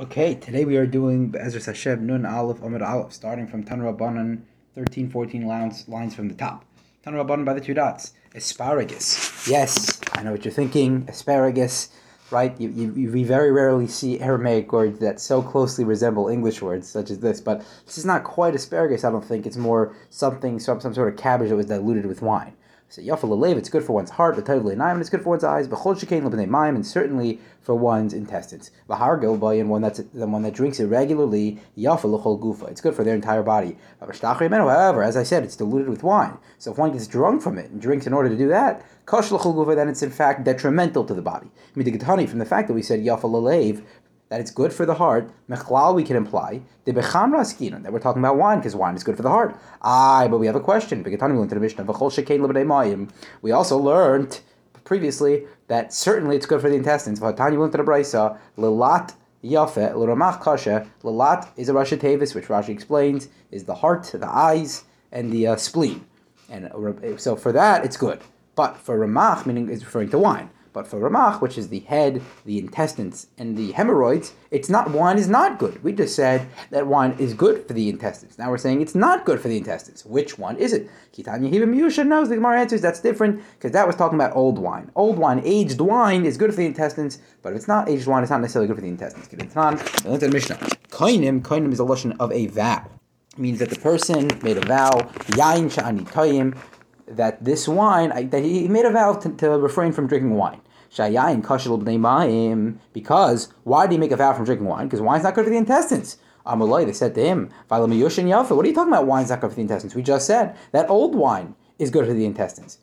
Okay, today we are doing Ezra Hashem Nun Aleph Amud Aleph, starting from Tanra Rabbanan, 13, 14 lines, lines from the top. Tanra Rabbanan by the two dots. Asparagus. Yes, I know what you're thinking. Asparagus, right? You, you we very rarely see Aramaic words that so closely resemble English words, such as this. But this is not quite asparagus, I don't think. It's more something, some, some sort of cabbage that was diluted with wine. So yafal it's good for one's heart, but totally and it's good for one's eyes. B'chol shekain mayim, and certainly for one's intestines. V'hargel boy, and one that's the one that drinks it regularly, yafal gufa. It's good for their entire body. However, as I said, it's diluted with wine. So if one gets drunk from it and drinks in order to do that, kosh gufa, then it's in fact detrimental to the body. From the fact that we said yafal that it's good for the heart, mechlal we can imply, the bechamra skinan, that we're talking about wine, because wine is good for the heart. Aye, but we have a question. We also learned previously that certainly it's good for the intestines. Lilat Yafe, L'Ramach Kasha, Lilat is a Rashi Tevis, which Rashi explains is the heart, the eyes, and the uh, spleen. And uh, so for that, it's good. But for Ramach, meaning it's referring to wine. But for Ramach, which is the head, the intestines, and the hemorrhoids, it's not wine is not good. We just said that wine is good for the intestines. Now we're saying it's not good for the intestines. Which one is it? Kitanya Hibim Yusha knows the Gemara answers that's different because that was talking about old wine. Old wine, aged wine is good for the intestines, but if it's not aged wine, it's not necessarily good for the intestines. The Mishnah. Koinim, koinim is a lesson of a vow. It means that the person made a vow, yain sha'ani that this wine, that he made a vow to, to refrain from drinking wine. Shayayin kashil b'nei Because why did he make a vow from drinking wine? Because wine's not good for the intestines. Amalai, they said to him, What are you talking about? Wine's not good for the intestines. We just said that old wine is good for the intestines.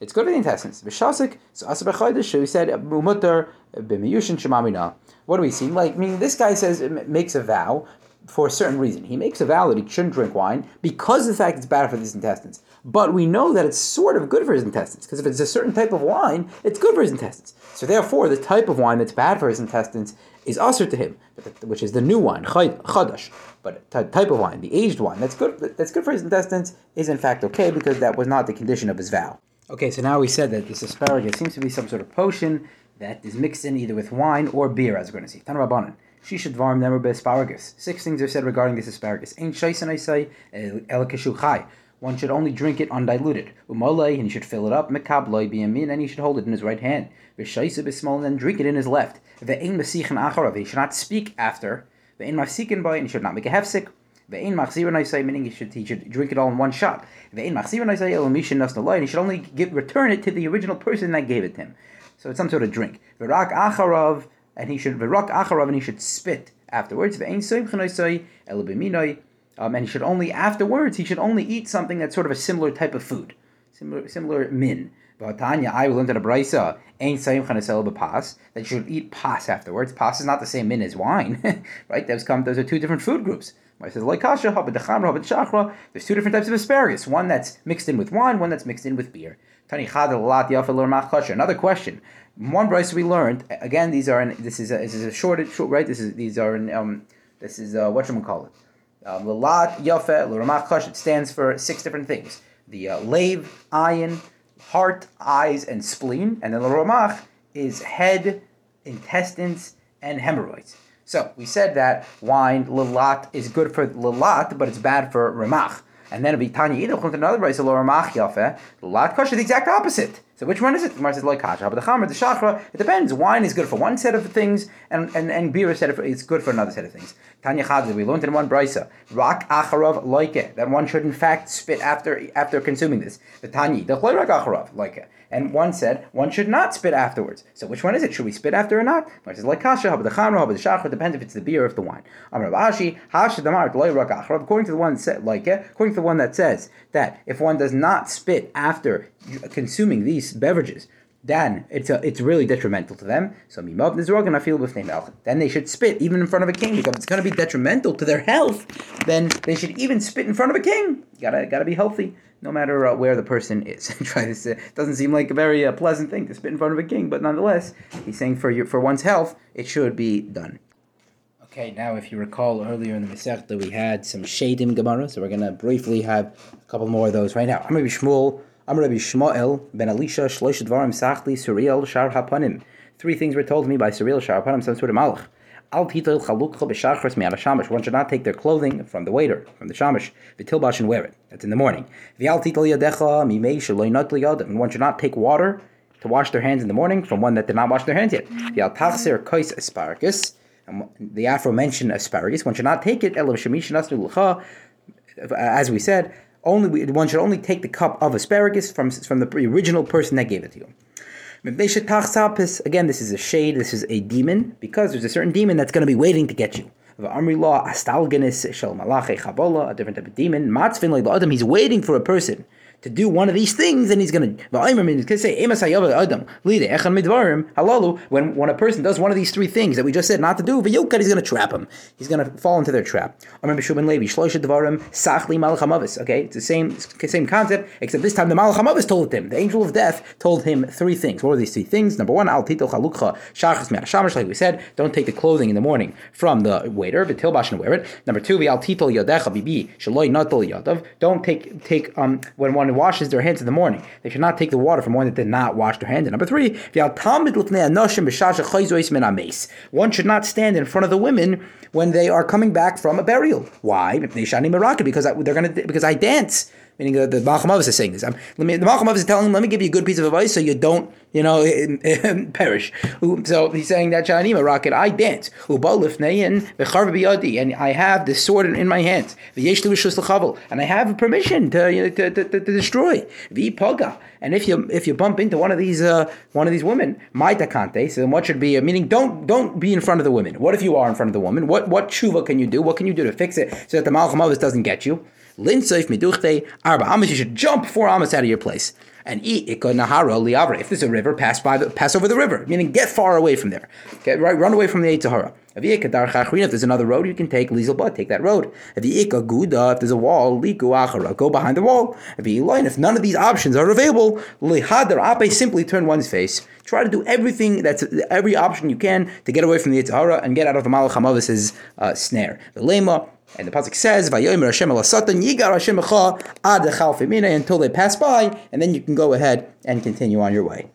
It's good for the intestines. V'shasik, so asabachaydish, he said, shemamina. What do we see? Like, meaning this guy says, makes a vow for a certain reason. He makes a vow that he shouldn't drink wine because of the fact it's bad for his intestines. But we know that it's sort of good for his intestines because if it's a certain type of wine, it's good for his intestines. So therefore, the type of wine that's bad for his intestines is usher to him, which is the new wine, chadash. But the type of wine, the aged wine, that's good. That's good for his intestines is in fact okay because that was not the condition of his vow. Okay, so now we said that this asparagus seems to be some sort of potion that is mixed in either with wine or beer, as we're going to see. Tanrabanan. She should varm them asparagus. Six things are said regarding this asparagus. Ain't shaisan I say el chai. One should only drink it undiluted. Umalei, and he should fill it up. Mekabloi biyamin, and he should hold it in his right hand. V'shaisa b'smol, and then drink it in his left. Ve'ein mesichin acharav, he should not speak after. Ve'ein mafsikin boy, and he should not make a hefsik. Ve'ein machzir I say, meaning he should, he should drink it all in one shot. Ve'ein machzir I say, elomishin nas and he should only give, return it to the original person that gave it to him. So it's some sort of drink. V'rak acharav, and he should v'rak acharav, and he should spit afterwards. I um, and he should only afterwards he should only eat something that's sort of a similar type of food, similar similar min. Tanya, I will learn to the brisa ain't sayim chanasel b'pas that you should eat pas afterwards. Pas is not the same min as wine, right? Those come. Those are two different food groups. It says like kasha. There's two different types of asparagus. One that's mixed in with wine. One that's mixed in with beer. Another question. One brisa we learned again. These are in, this is a, this is a short, short right. This is these are in, um this is uh, what we call it um, Lalat Yafe L'Ramach It stands for six different things: the uh, lave, ayin, heart, eyes, and spleen. And then L'Ramach is head, intestines, and hemorrhoids. So we said that wine Lalat is good for Lalat, but it's bad for Ramach. And then it'll be Tanya Yiduch, another Brisa L'Ramach Yafe. Lalat Kosher, the exact opposite. So which one is it? The Gemara says like kasha, but the chamer, the shachra, it depends. Wine is good for one set of things, and and, and beer is, set of, is good for another set of things. Tanya chadzah, we learned in one brisa, rak acharov loike, that one should in fact spit after after consuming this. The Tanya, the rak acharov loike. And one said one should not spit afterwards. So which one is it? Should we spit after or not? One says like kasha, but the chamer, but the shachra depends if it's the beer or if the wine. Amar Ashi, hasha damar acharov. According to the one that said like according to the one that says that if one does not spit after consuming these beverages, then it's a, it's really detrimental to them. So then they should spit even in front of a king because it's going to be detrimental to their health. Then they should even spit in front of a king. gotta gotta be healthy no matter uh, where the person is. Try this. Uh, doesn't seem like a very uh, pleasant thing to spit in front of a king, but nonetheless, he's saying for your, for one's health, it should be done. Okay, now if you recall earlier in the Masechta, we had some Shadim Gemara, so we're going to briefly have a couple more of those right now. I'm going to be Shmuel Amr Rabbi Shmuel ben Elisha Shlosh Dvarim Sachli Suriel Shar Hapanim. Three things were told to me by Suriel Shar Hapanim, some sort of malach. Al titel chalukcha b'shachris mi'ad shamash. One should not take their clothing from the waiter, from the shamash, v'tilbash and wear it. That's in the morning. V'al titel yadecha mimei shaloi not liyadam. And one should not take water to wash their hands in the morning from one that did not wash their hands yet. V'al tachser kois asparagus. The aforementioned asparagus, one should not take it. Elav shemish nasnu As we said, only one should only take the cup of asparagus from from the original person that gave it to you. Again, this is a shade, this is a demon, because there's a certain demon that's going to be waiting to get you. A different type of demon. He's waiting for a person to do one of these things, and he's going to. say, when when a person does one of these three things that we just said not to do, he's going to trap him. He's going to fall into their trap. Okay, it's the same same concept, except this time the Malach told him. The angel of death told him three things. What are these three things? Number one, al tito chalukcha shachas shamash, like we said, don't take the clothing in the morning from the waiter, but tilbash and wear it. Number two, al tito yadecha bibi shaloi natal yadav. Don't take take um when one washes their hands in the morning. They should not take the water from one that did not wash their hands. And number three, one should not stand in front of the women when they are coming back from a burial. Why? Because they're gonna because I dance meaning the, the Malchamavis is saying this. Um, let me, the Malchamavis is telling him, let me give you a good piece of advice so you don't, you know, perish. So he's saying that Shanima rocket, I dance. And I have this sword in, my hands. And I have permission to, you know, to, to, to, to destroy. And if you if you bump into one of these uh, one of these women, maitakante, so then what should be? Uh, meaning, don't don't be in front of the women. What if you are in front of the woman? What what tshuva can you do? What can you do to fix it so that the malchamavis doesn't get you? Linseif miduchte arba amas. You should jump four amas out of your place and eat ikod nahara. If there's a river, pass by the, pass over the river. Meaning, get far away from there. Get right, run away from the Eitzahara. If there's another road, you can take Lizel take that road. Guda. If there's a wall, liku go behind the wall. If none of these options are available, lihadar ape, simply turn one's face. Try to do everything that's every option you can to get away from the Yitzhara and get out of the Malach uh, snare. The Lema, and the pasuk says, "Vayomer Hashem el Satan yigar Hashem ad until they pass by, and then you can go ahead and continue on your way.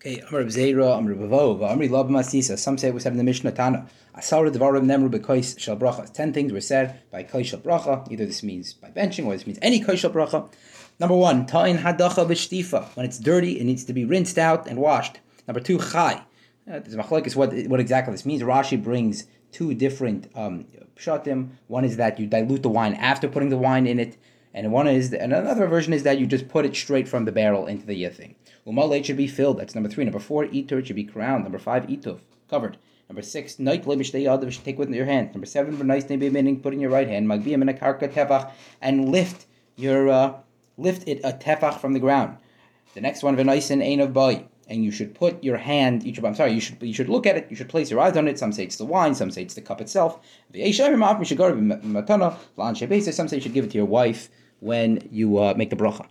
Okay, Amr Zera, Amr Bavov, Amr Lab Masisa. Some say it was said in the Mishnah Tana. Asara Devarim Nemru Bekois Shal Bracha. Ten things were said by Kois Shal Bracha. Either this means by benching or this means any Kois Shal Bracha. Number one, Tain Hadacha V'Shtifa. When it's dirty, it needs to be rinsed out and washed. Number two, Chai. Uh, this is what, what exactly this means. Rashi brings two different um, pshatim. One is that you dilute the wine after putting the wine in it, and one is and another version is that you just put it straight from the barrel into the thing. Umaleit should be filled. That's number three. Number four, itur should be crowned. Number five, ituf covered. Number six, night should take with your hand. Number seven, put in your right hand. Magbiyam in a karka tefach and lift your uh, lift it a tefach from the ground. The next one, v'naisin ein of boy and you should put your hand. You should, I'm sorry. You should you should look at it. You should place your eyes on it. Some say it's the wine. Some say it's the cup itself. Some say you should give it to your wife when you uh, make the bracha.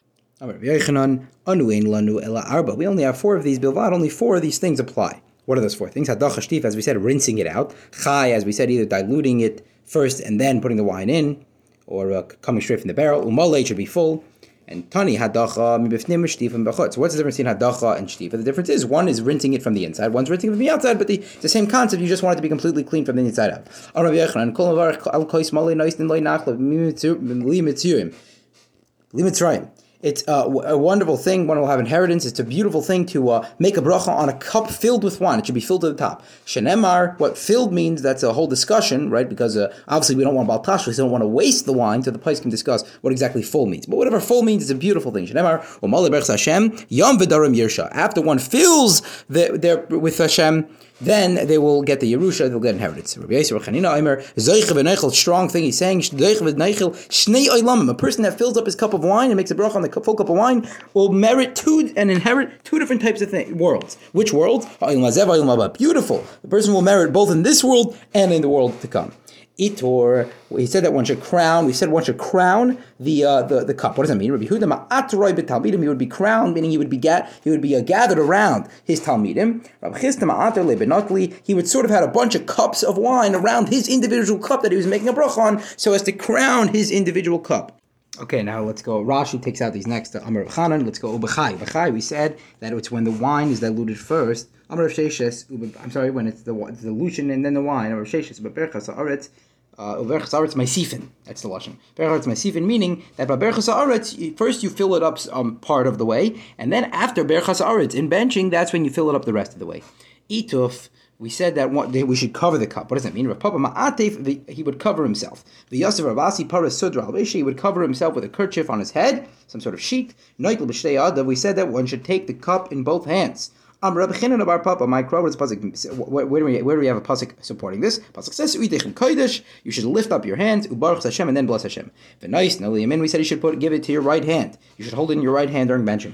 We only have four of these bilvad. Only four of these things apply. What are those four things? Hadacha shtif, as we said, rinsing it out. Chai, as we said, either diluting it first and then putting the wine in, or uh, coming straight from the barrel. Umale should be full. And tani hadacha mibifnim shtifim b'chutz. What's the difference between hadacha and shtifa? The difference is one is rinsing it from the inside, one's rinsing it from the outside, but the, the same concept. You just want it to be completely clean from the inside out. It's uh, a wonderful thing. One will have inheritance. It's a beautiful thing to uh, make a bracha on a cup filled with wine. It should be filled to the top. Shenemar, what filled means, that's a whole discussion, right? Because uh, obviously we don't want baltash, we don't want to waste the wine, so the place can discuss what exactly full means. But whatever full means, it's a beautiful thing. Shenemar, Hashem, Yom V'darim Yirsha. After one fills the, their, with Hashem, then they will get the Yerusha, they'll get inheritance. Strong thing he's saying, a person that fills up his cup of wine and makes a bracha on the full cup of wine will merit two and inherit two different types of worlds. Which worlds? Beautiful. The person will merit both in this world and in the world to come. Itor, he said that one should crown, we said one should crown the uh, the, the cup. What does that mean? Rabbi Huda ma'atroi b'talmidim, he would be crowned, meaning he would be he would be uh, gathered around his talmidim. Rabbi Chisda ma'atar lebenotli, he would sort of had a bunch of cups of wine around his individual cup that he was making a brach on, so as to crown his individual cup. Okay, now let's go. Rashi takes out these next to Amar Chanan. Let's go Ubechai. Ubechai, we said that it's when the wine is diluted first I'm sorry, when it's the the lucian and then the wine. Amar Sheshes, Haaretz. Uh, Uverchas Maisifin. That's the lashon. Berchas Maisifin meaning that by Berchas Haaretz, first you fill it up um, part of the way, and then after Berchas Haaretz in benching, that's when you fill it up the rest of the way. Ituf we said that we should cover the cup. What does that mean? He would cover himself. The Yosef Rabasi Paras Sudra he would cover himself with a kerchief on his head, some sort of sheet. Noikel We said that one should take the cup in both hands. Um, Rabbi Chinan of our Papa, my crow, pasuk? Where, do we where do we have a pasuk supporting this? Pasuk says, "Uitechem kodesh." You should lift up your hands, ubaruch Hashem, and then bless Hashem. V'nais naliyamin. We said you should put give it to your right hand. You should hold it in your right hand during benching.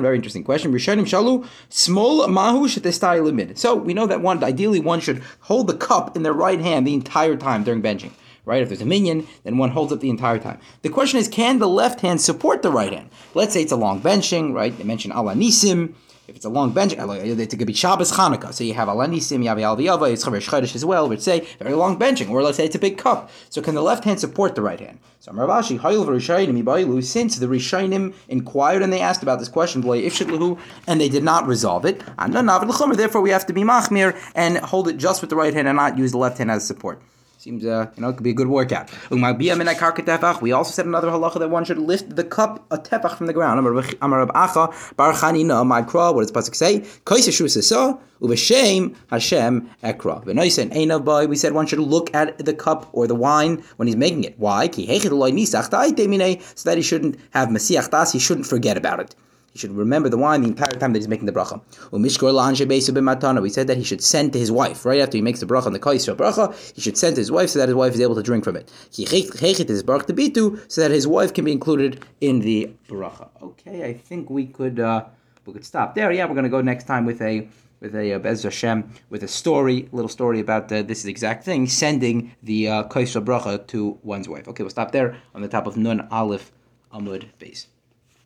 Very interesting question. Rishonim shalu small mahu shetestai So we know that one ideally one should hold the cup in their right hand the entire time during benching right? If there's a minyan, then one holds it the entire time. The question is, can the left hand support the right hand? Let's say it's a long benching, right? They mentioned ala nisim. If it's a long bench, it could be Shabbos Hanukkah. So you have Alanisim, you have Alviyava, it's Chaver Chodesh as well, Let's say very long benching. Or let's say it's a big cup. So can the left hand support the right hand? So Ravashi, since the Rishainim inquired and they asked about this question, and they did not resolve it, therefore we have to be Machmir and hold it just with the right hand and not use the left hand as support. Seems, uh, you know, it could be a good workout. We also said another halacha that one should lift the cup a tefach from the ground. Amar Rab Acha Bar Chanina Makra. What does pasuk say? Kaiseshu Hashem Ekra. We said one should look at the cup or the wine when he's making it. Why? So that he shouldn't have Masiach Das. He shouldn't forget about it. He should remember the wine the entire time that he's making the bracha. We said that he should send to his wife right after he makes the bracha on the kaisra bracha. He should send to his wife so that his wife is able to drink from it. So that his wife can be included in the bracha. Okay, I think we could uh, we could stop there. Yeah, we're going to go next time with a with a uh, Bez Hashem with a story, little story about uh, this exact thing, sending the uh, kaisra bracha to one's wife. Okay, we'll stop there on the top of Nun Aleph Amud Beis.